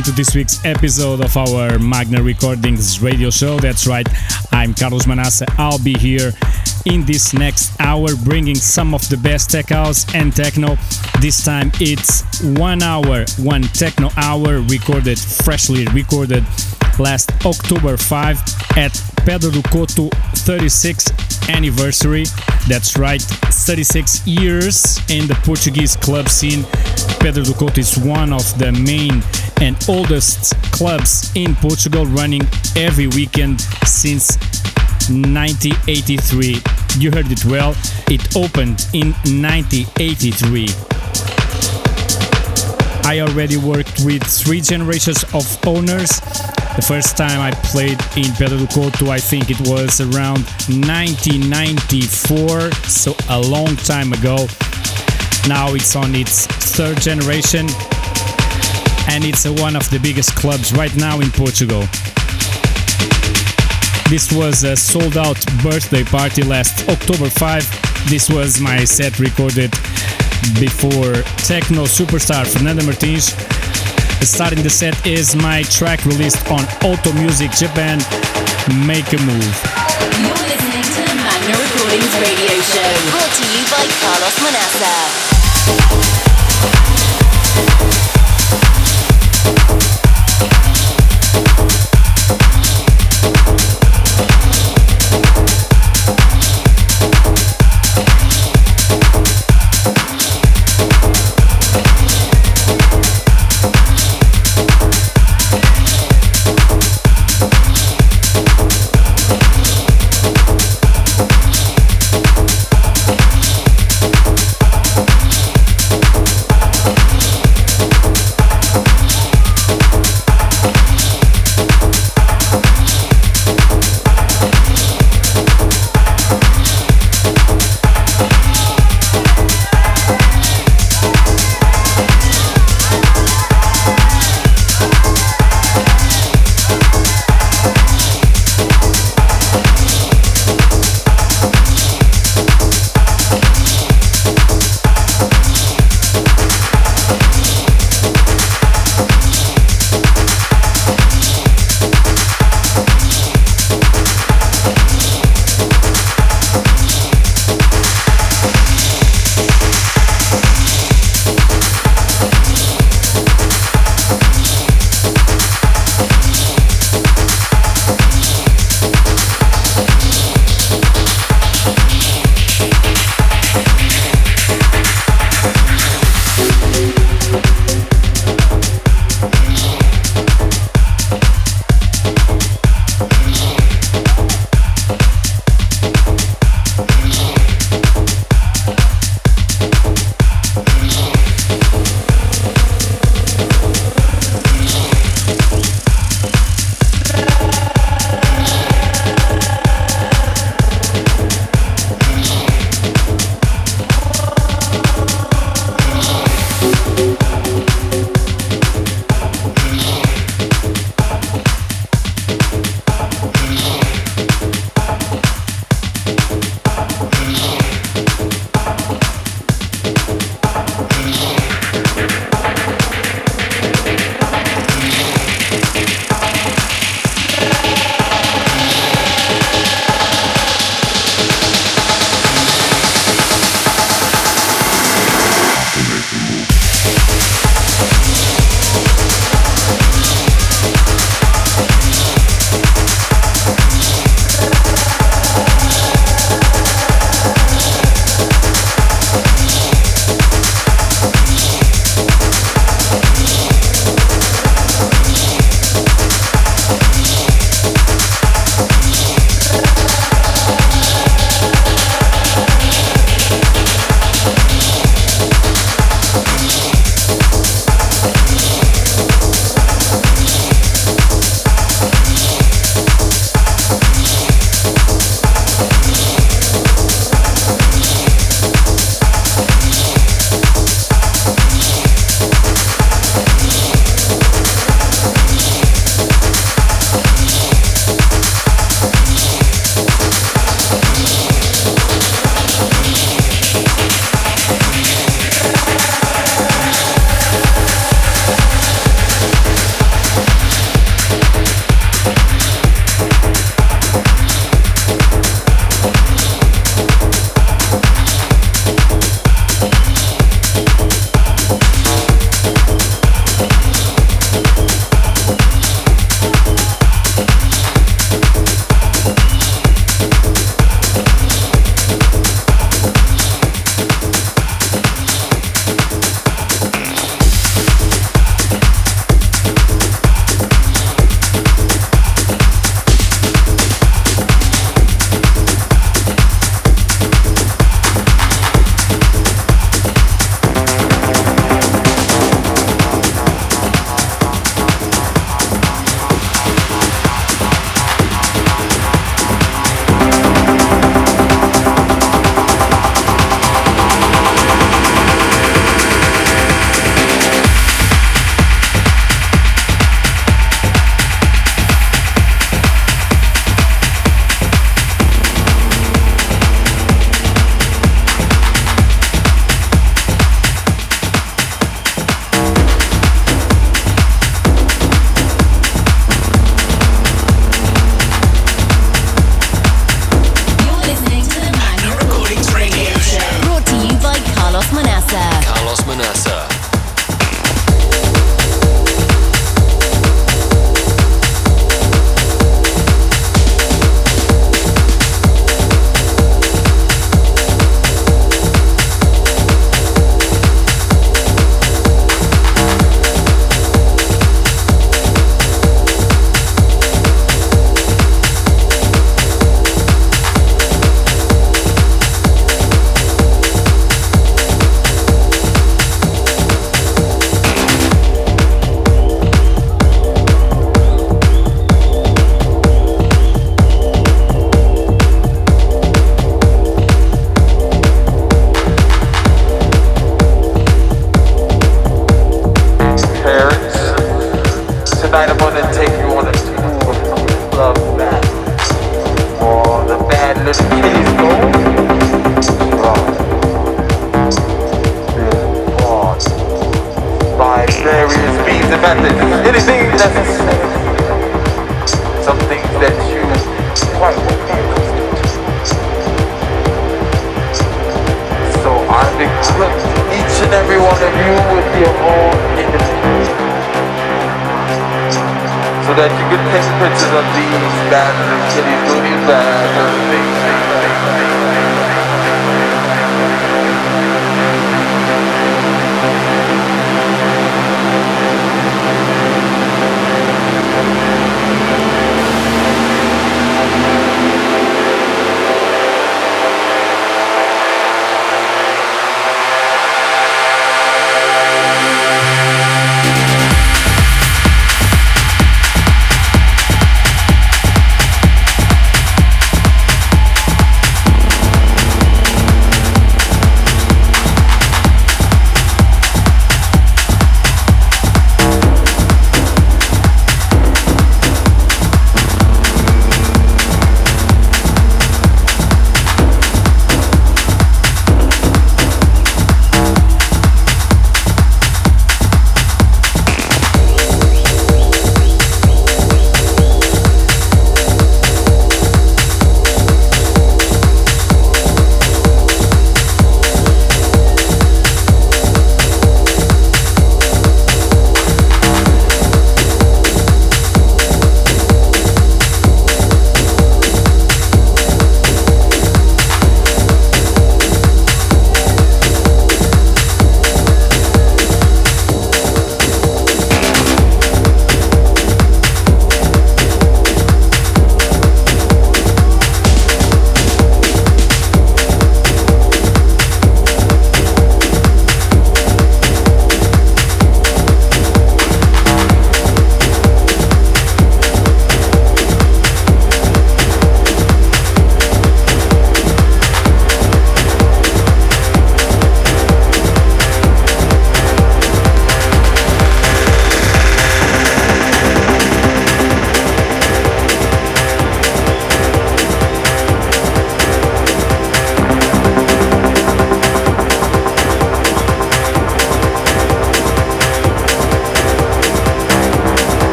Welcome to this week's episode of our Magna Recordings radio show. That's right, I'm Carlos Manaça. I'll be here in this next hour bringing some of the best tech house and techno. This time it's one hour, one techno hour recorded, freshly recorded last October 5 at Pedra do Couto 36 anniversary. That's right, 36 years in the Portuguese club scene. Pedra do is one of the main and oldest clubs in Portugal, running every weekend since 1983. You heard it well, it opened in 1983. I already worked with three generations of owners. The first time I played in Pedra do Couto, I think it was around 1994, so a long time ago. Now it's on its third generation and it's one of the biggest clubs right now in Portugal. This was a sold out birthday party last October 5. This was my set recorded before techno superstar Fernanda Martins. Starting the set is my track released on Auto Music Japan, Make a Move. You're listening to the Magna Recordings Radio Show, brought to you by Carlos Manaça.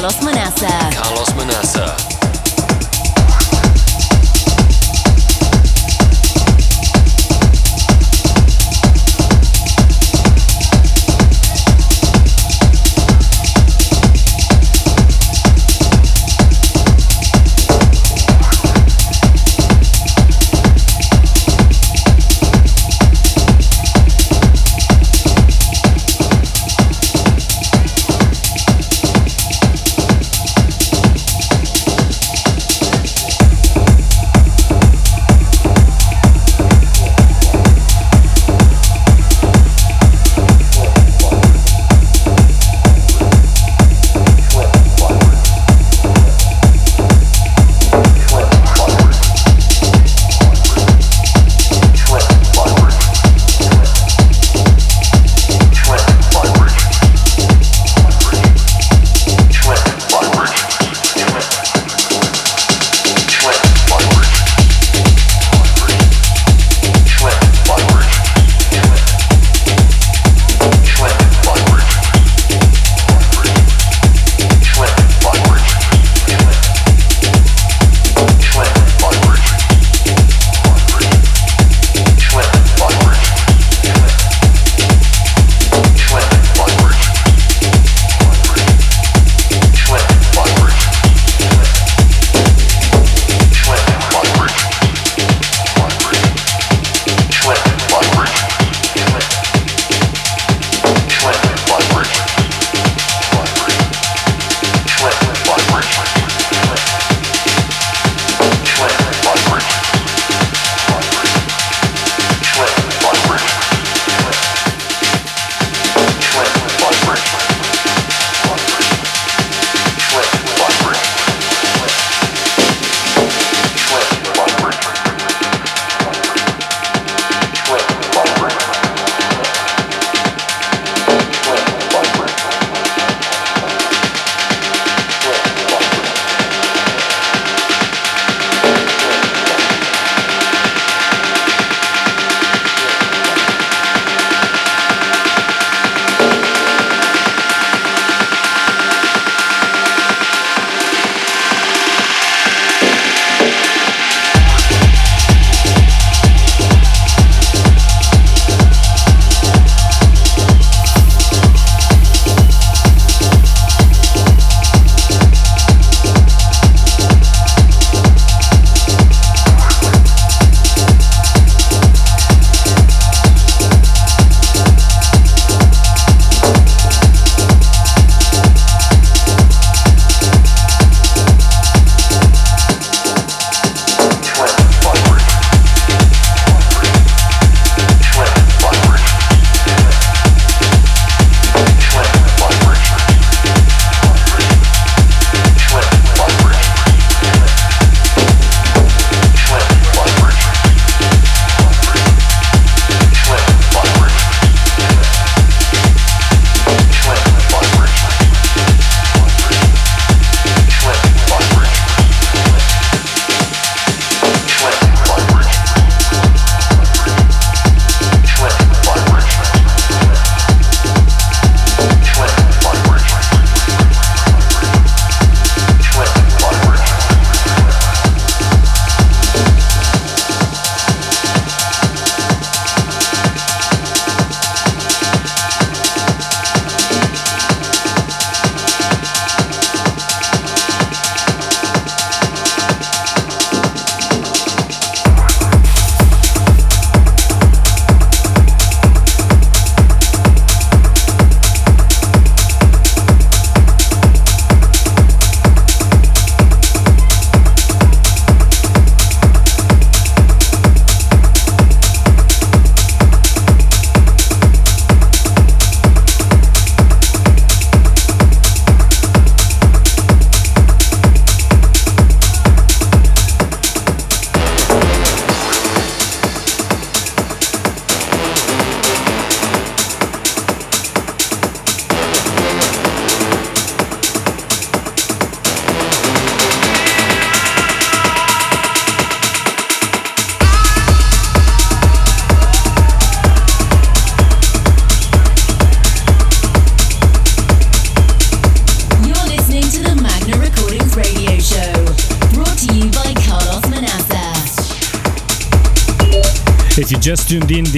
Carlos Manaça. Carlos Manaça.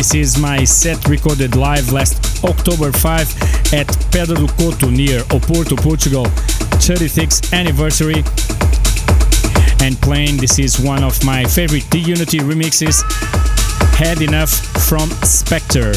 This is my set recorded live last October 5 at Pedra do Couto near Oporto, Portugal, 36th anniversary. And playing, this is one of my favorite D Unity remixes, Had Enough from Spectre.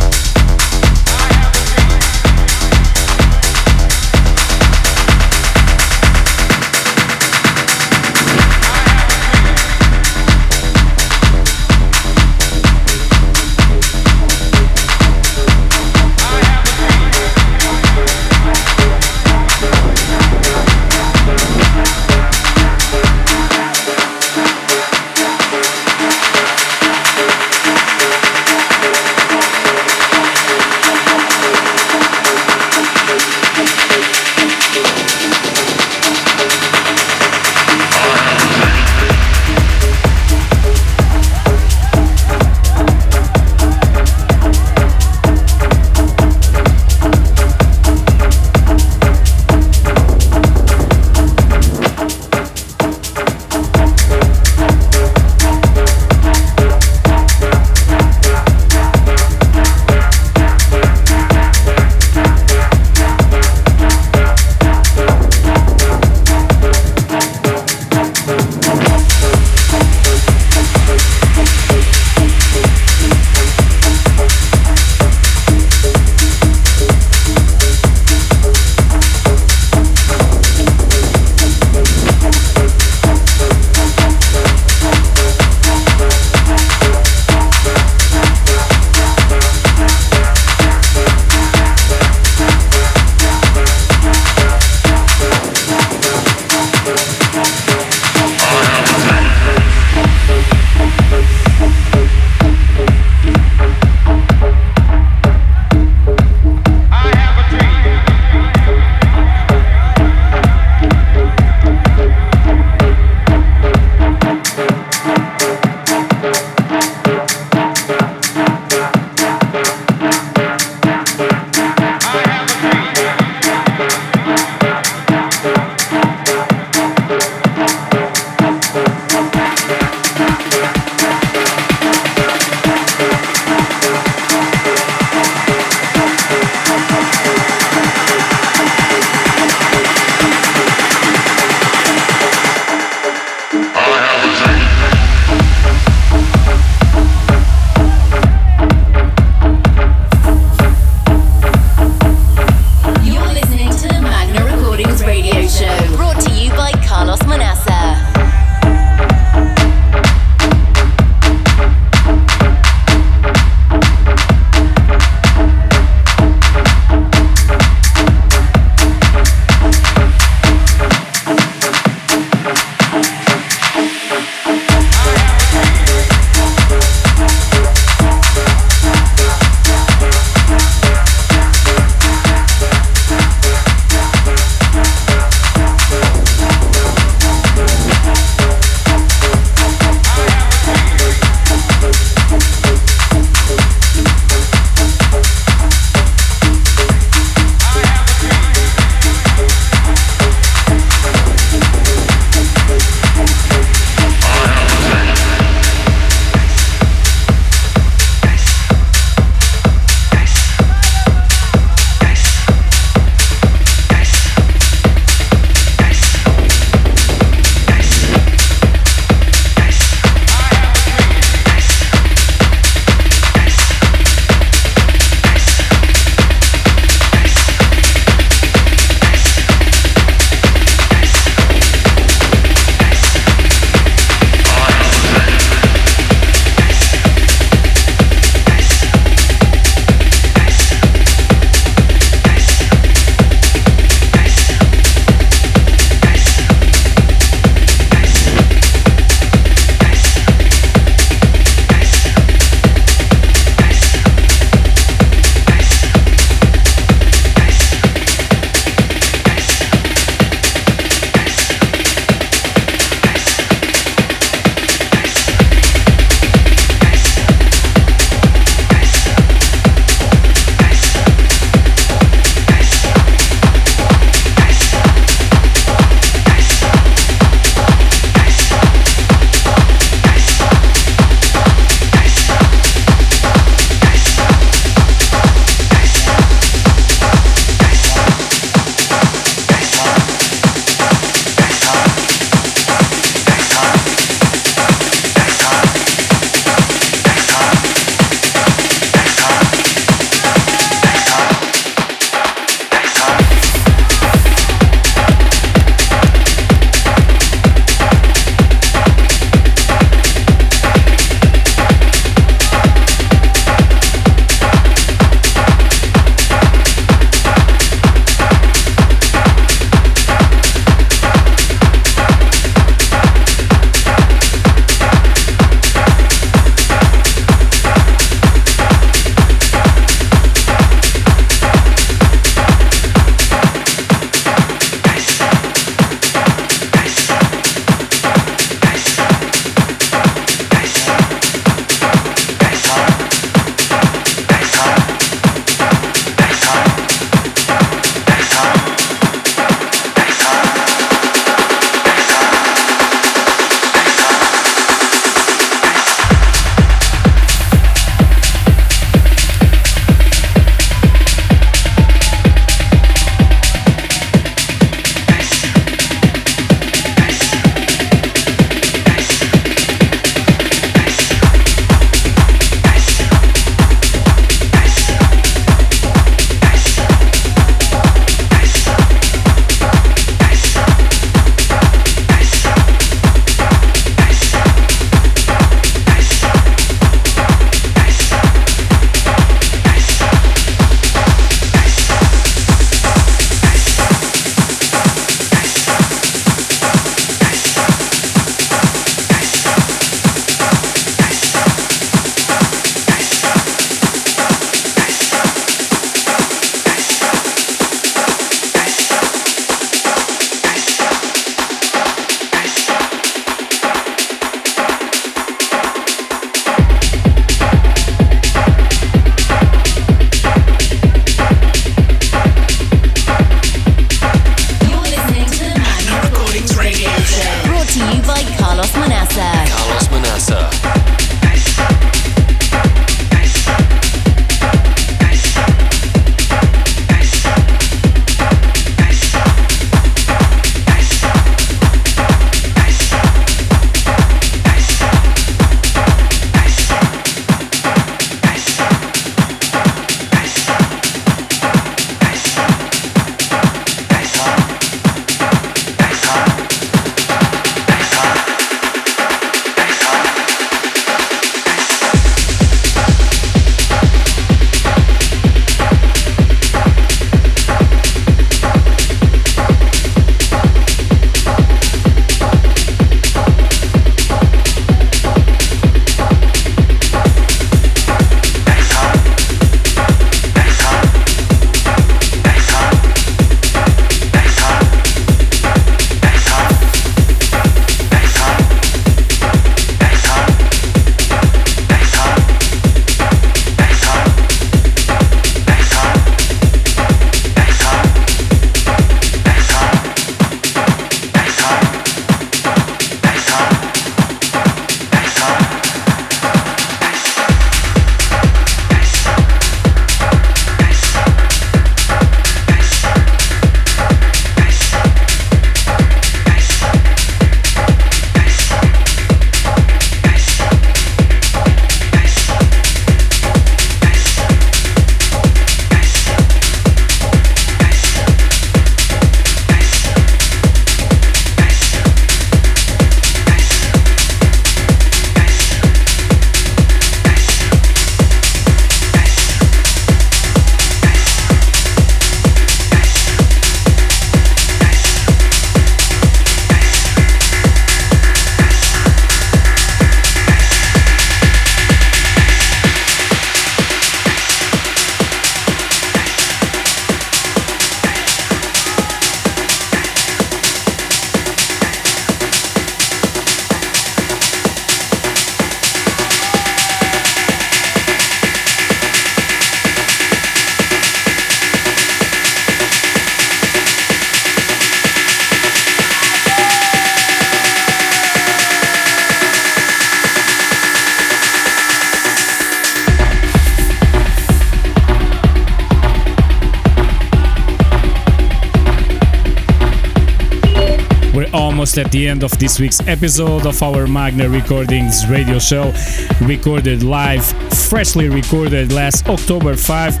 At the end of this week's episode of our Magna Recordings radio show, recorded live, freshly recorded last October 5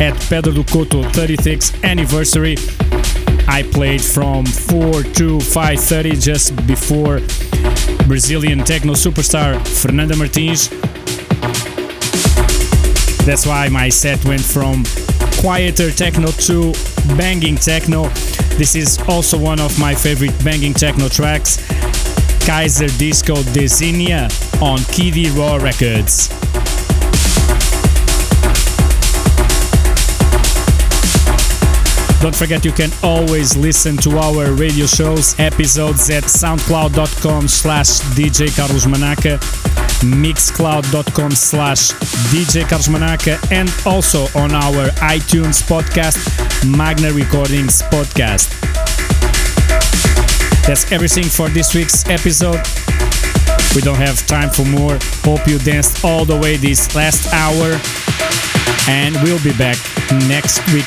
at Pedra do Couto 36th anniversary. I played from 4 to 5:30 just before Brazilian techno superstar Fernanda Martins. That's why my set went from quieter techno to banging techno. This is also one of my favorite banging techno tracks, Kaiser Disco Desinia on Kiddy Raw Records. Don't forget you can always listen to our radio shows episodes at soundcloud.com slash DJ Carlos Manaça, mixcloud.com slash DJ Carlos Manaça, and also on our iTunes podcast, Magna Recordings Podcast. That's everything for this week's episode. We don't have time for more. Hope you danced all the way this last hour. And we'll be back next week.